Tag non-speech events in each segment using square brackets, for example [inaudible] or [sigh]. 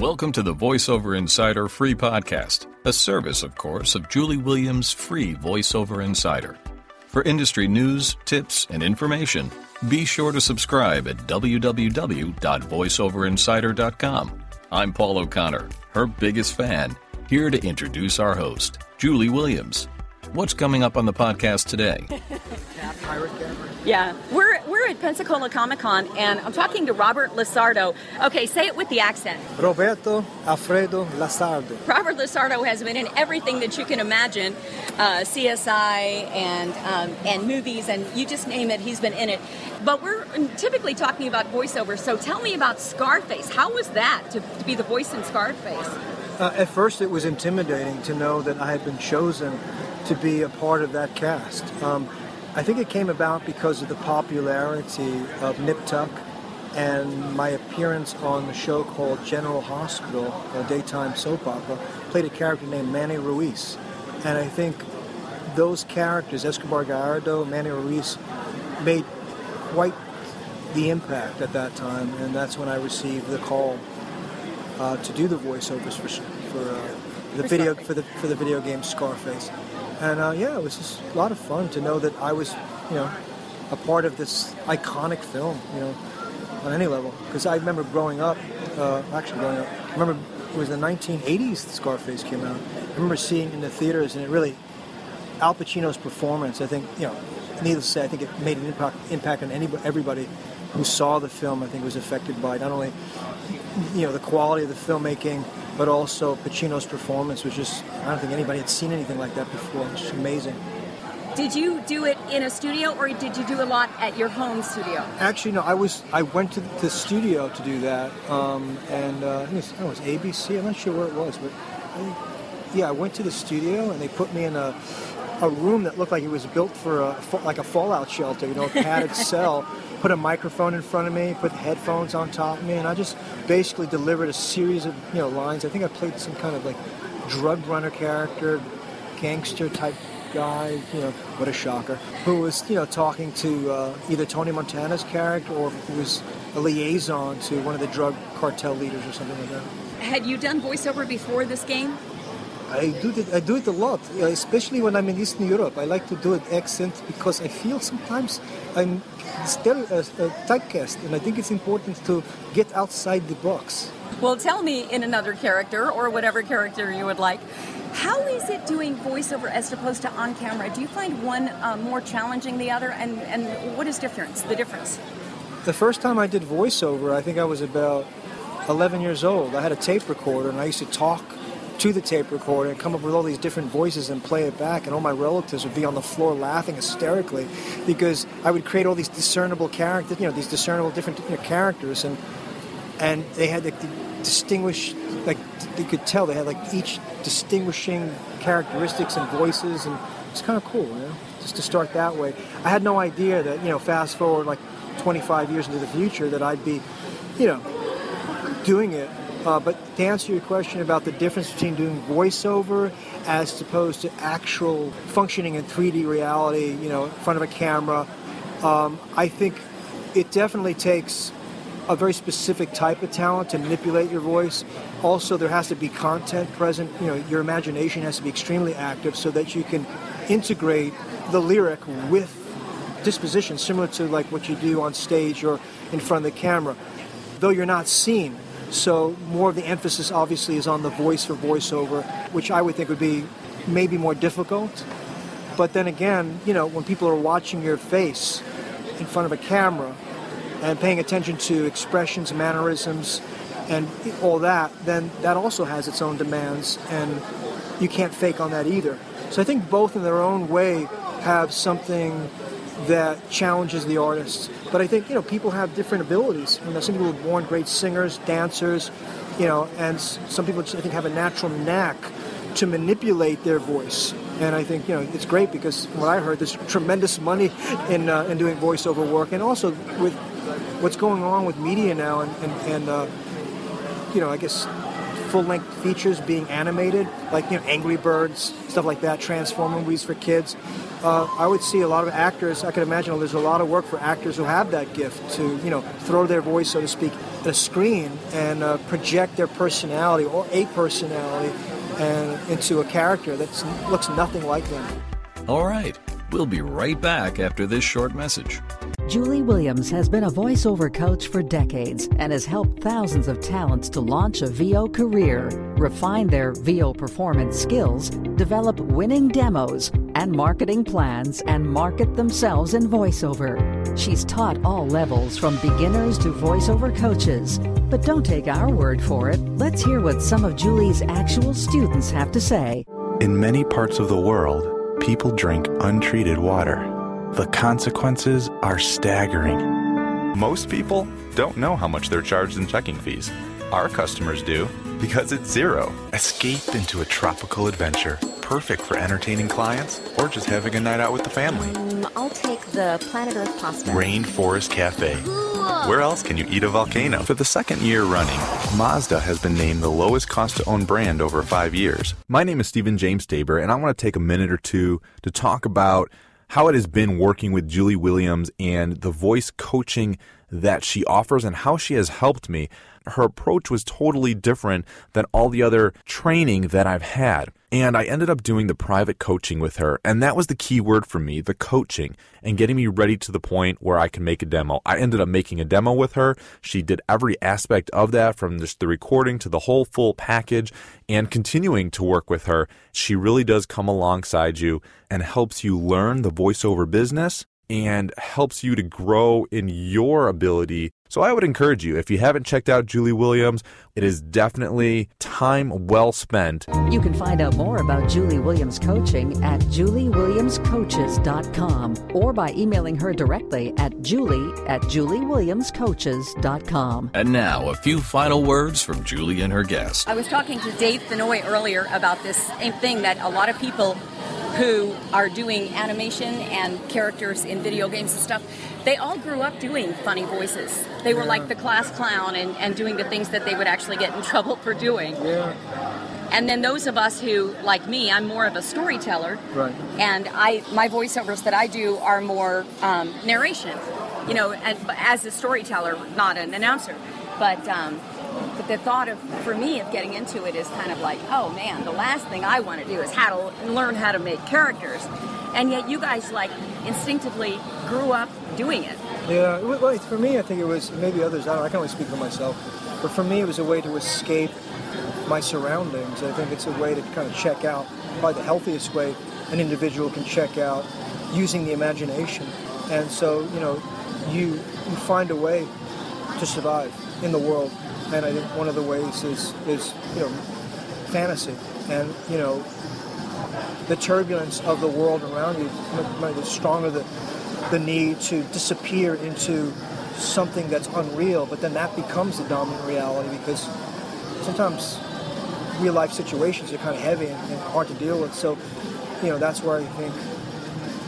Welcome to the VoiceOver Insider free podcast, a service, of course, of Julie Williams' free VoiceOver Insider. For industry news, tips, and information, be sure to subscribe at www.voiceoverinsider.com. I'm Paul O'Connor, her biggest fan, here to introduce our host, Julie Williams. What's coming up on the podcast today? [laughs] Yeah, we're we're at Pensacola Comic Con, and I'm talking to Robert Lasardo. Okay, say it with the accent. Roberto Alfredo Lasardo. Robert Lasardo has been in everything that you can imagine, uh, CSI and um, and movies, and you just name it, he's been in it. But we're typically talking about voiceover. So tell me about Scarface. How was that to, to be the voice in Scarface? Uh, at first, it was intimidating to know that I had been chosen to be a part of that cast. Um, I think it came about because of the popularity of Nip Tuck and my appearance on the show called General Hospital, a daytime soap opera, played a character named Manny Ruiz. And I think those characters, Escobar Gallardo, Manny Ruiz, made quite the impact at that time, and that's when I received the call uh, to do the voiceovers for, for uh, the For video Scarface. for the for the video game Scarface. And uh, yeah, it was just a lot of fun to know that I was, you know, a part of this iconic film, you know, on any level. Because I remember growing up, uh, actually growing up, I remember it was the 1980s that Scarface came out. I remember seeing in the theaters, and it really, Al Pacino's performance, I think, you know, needless to say, I think it made an impact, impact on anybody, everybody who saw the film, I think was affected by not only, you know, the quality of the filmmaking, but also Pacino's performance was just, I don't think anybody had seen anything like that before. It was just amazing. Did you do it in a studio, or did you do a lot at your home studio? Actually, no. I was I went to the studio to do that, um, and uh, it was, know, it was ABC. I'm not sure where it was, but I, yeah, I went to the studio and they put me in a a room that looked like it was built for a like a fallout shelter. You know, a padded [laughs] cell. Put a microphone in front of me, put headphones on top of me, and I just basically delivered a series of you know lines. I think I played some kind of like drug runner character, gangster type guy, you know, what a shocker, who was, you know, talking to uh, either Tony Montana's character or who was a liaison to one of the drug cartel leaders or something like that. Had you done voiceover before this game? I do it. I do it a lot, especially when I'm in Eastern Europe. I like to do an accent because I feel sometimes I'm still uh, uh, typecast, and I think it's important to get outside the box. Well, tell me in another character, or whatever character you would like. How is it doing voiceover as opposed to on camera? Do you find one uh, more challenging the other, and, and what is difference? The difference? The first time I did voiceover, I think I was about 11 years old. I had a tape recorder, and I used to talk to the tape recorder and come up with all these different voices and play it back. And all my relatives would be on the floor laughing hysterically because I would create all these discernible characters, you know, these discernible different you know, characters, and and they had the distinguish, like you could tell they had like each distinguishing characteristics and voices, and it's kind of cool, you know, just to start that way. I had no idea that you know, fast forward like 25 years into the future, that I'd be, you know, doing it. Uh, but to answer your question about the difference between doing voiceover as opposed to actual functioning in 3D reality, you know, in front of a camera, um, I think it definitely takes a very specific type of talent to manipulate your voice. Also, there has to be content present. You know, your imagination has to be extremely active so that you can integrate the lyric with disposition, similar to like what you do on stage or in front of the camera, though you're not seen. So more of the emphasis obviously is on the voice for voiceover, which I would think would be maybe more difficult. But then again, you know, when people are watching your face in front of a camera and paying attention to expressions, mannerisms, and all that, then that also has its own demands, and you can't fake on that either. So I think both in their own way have something that challenges the artists. But I think you know people have different abilities. You know, some people are born great singers, dancers, you know, and some people just, I think have a natural knack to manipulate their voice. And I think you know it's great because from what I heard, there's tremendous money in uh, in doing voiceover work, and also with what's going on with media now, and and, and uh, you know, I guess full-length features being animated, like you know, Angry Birds, stuff like that, Transformer movies for kids. Uh, I would see a lot of actors. I can imagine there's a lot of work for actors who have that gift to, you know, throw their voice, so to speak, at a screen and uh, project their personality or a personality and into a character that looks nothing like them. All right, we'll be right back after this short message. Julie Williams has been a voiceover coach for decades and has helped thousands of talents to launch a VO career, refine their VO performance skills, develop winning demos and marketing plans, and market themselves in voiceover. She's taught all levels from beginners to voiceover coaches. But don't take our word for it. Let's hear what some of Julie's actual students have to say. In many parts of the world, people drink untreated water. The consequences are staggering. Most people don't know how much they're charged in checking fees. Our customers do because it's zero. Escape into a tropical adventure, perfect for entertaining clients or just having a night out with the family. Um, I'll take the Planet Earth pasta. Rainforest Cafe. Where else can you eat a volcano? For the second year running, Mazda has been named the lowest cost to own brand over five years. My name is Stephen James Tabor, and I want to take a minute or two to talk about how it has been working with Julie Williams and the voice coaching that she offers and how she has helped me. Her approach was totally different than all the other training that I've had. And I ended up doing the private coaching with her. And that was the key word for me the coaching and getting me ready to the point where I can make a demo. I ended up making a demo with her. She did every aspect of that from just the recording to the whole full package and continuing to work with her. She really does come alongside you and helps you learn the voiceover business and helps you to grow in your ability. So I would encourage you, if you haven't checked out Julie Williams, it is definitely time well spent. You can find out more about Julie Williams coaching at juliewilliamscoaches.com or by emailing her directly at julie at juliewilliamscoaches.com. And now, a few final words from Julie and her guest. I was talking to Dave Fennoy earlier about this same thing that a lot of people who are doing animation and characters in video games and stuff, they all grew up doing funny voices. They were yeah. like the class clown and, and doing the things that they would actually get in [laughs] trouble for doing. Yeah. And then those of us who, like me, I'm more of a storyteller. Right. And I, my voiceovers that I do are more um, narration. You know, and, as a storyteller, not an announcer. But um, but the thought of, for me, of getting into it is kind of like, oh man, the last thing I want to do is how to learn how to make characters. And yet you guys like instinctively grew up doing it. Yeah, well, for me, I think it was maybe others. I don't. I can only speak for myself, but for me, it was a way to escape my surroundings. I think it's a way to kind of check out, probably the healthiest way an individual can check out using the imagination. And so, you know, you you find a way to survive in the world and I think one of the ways is is you know fantasy, and you know the turbulence of the world around you. The stronger the the need to disappear into something that's unreal, but then that becomes the dominant reality because sometimes real life situations are kind of heavy and, and hard to deal with. So, you know, that's where I think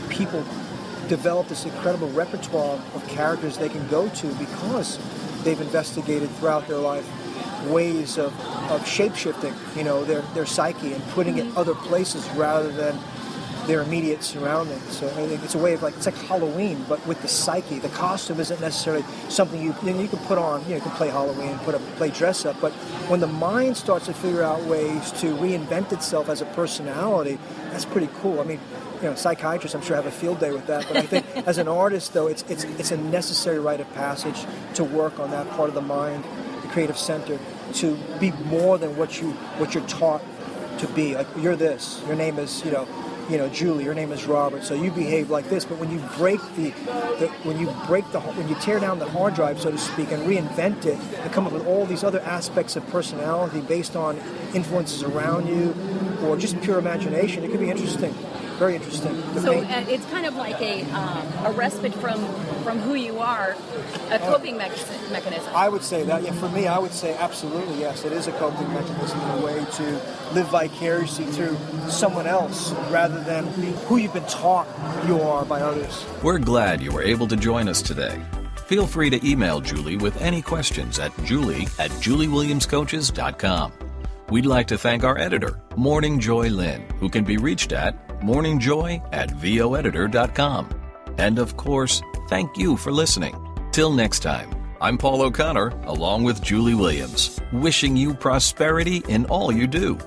people develop this incredible repertoire of characters they can go to because they've investigated throughout their life ways of, of shape-shifting, you know, their, their psyche and putting it other places rather than their immediate surroundings. So I think it's a way of like it's like Halloween, but with the psyche. The costume isn't necessarily something you you, know, you can put on. You know, you can play Halloween, put a play dress up, but when the mind starts to figure out ways to reinvent itself as a personality, that's pretty cool. I mean, you know, psychiatrists, I'm sure, have a field day with that. But I think as an artist, though, it's, it's, it's a necessary rite of passage to work on that part of the mind, the creative center, to be more than what, you, what you're taught to be. Like, you're this. Your name is, you know, you know, Julie, your name is Robert, so you behave like this. But when you break the, the, when you break the, when you tear down the hard drive, so to speak, and reinvent it, and come up with all these other aspects of personality based on influences around you, or just pure imagination, it could be interesting very interesting. So uh, it's kind of like a um, a respite from from who you are, a coping uh, mechanism. I would say that. Yeah, for me, I would say absolutely yes. It is a coping mechanism in a way to live vicariously through someone else rather than who you've been taught you are by others. We're glad you were able to join us today. Feel free to email Julie with any questions at julie at juliewilliamscoaches.com. We'd like to thank our editor, Morning Joy Lynn, who can be reached at morningjoy at voeditor.com. And of course, thank you for listening. Till next time, I'm Paul O'Connor, along with Julie Williams, wishing you prosperity in all you do.